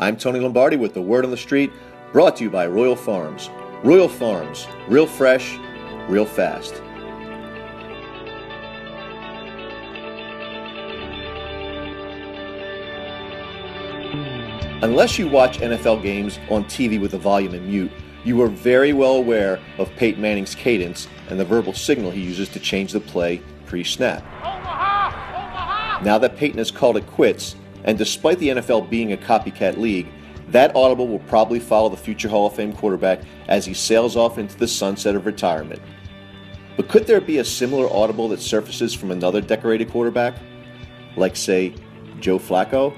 I'm Tony Lombardi with the Word on the Street, brought to you by Royal Farms. Royal Farms, real fresh, real fast. Unless you watch NFL games on TV with the volume in mute, you are very well aware of Peyton Manning's cadence and the verbal signal he uses to change the play pre snap. Now that Peyton has called it quits, and despite the NFL being a copycat league, that audible will probably follow the future Hall of Fame quarterback as he sails off into the sunset of retirement. But could there be a similar audible that surfaces from another decorated quarterback? Like, say, Joe Flacco?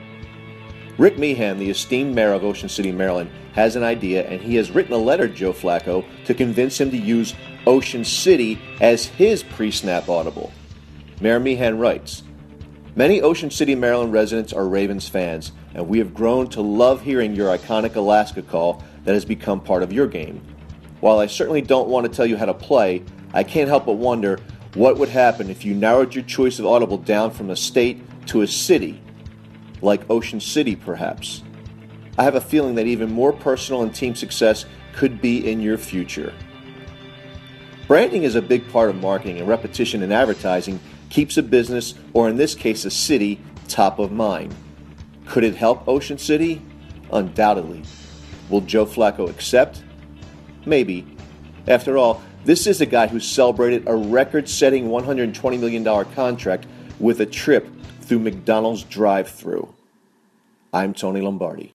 Rick Meehan, the esteemed mayor of Ocean City, Maryland, has an idea and he has written a letter to Joe Flacco to convince him to use Ocean City as his pre snap audible. Mayor Meehan writes Many Ocean City, Maryland residents are Ravens fans, and we have grown to love hearing your iconic Alaska call that has become part of your game. While I certainly don't want to tell you how to play, I can't help but wonder what would happen if you narrowed your choice of audible down from a state to a city like Ocean City, perhaps. I have a feeling that even more personal and team success could be in your future. Branding is a big part of marketing, and repetition in advertising keeps a business, or in this case, a city, top of mind. Could it help Ocean City? Undoubtedly. Will Joe Flacco accept? Maybe. After all, this is a guy who celebrated a record setting $120 million contract with a trip through McDonald's drive through. I'm Tony Lombardi.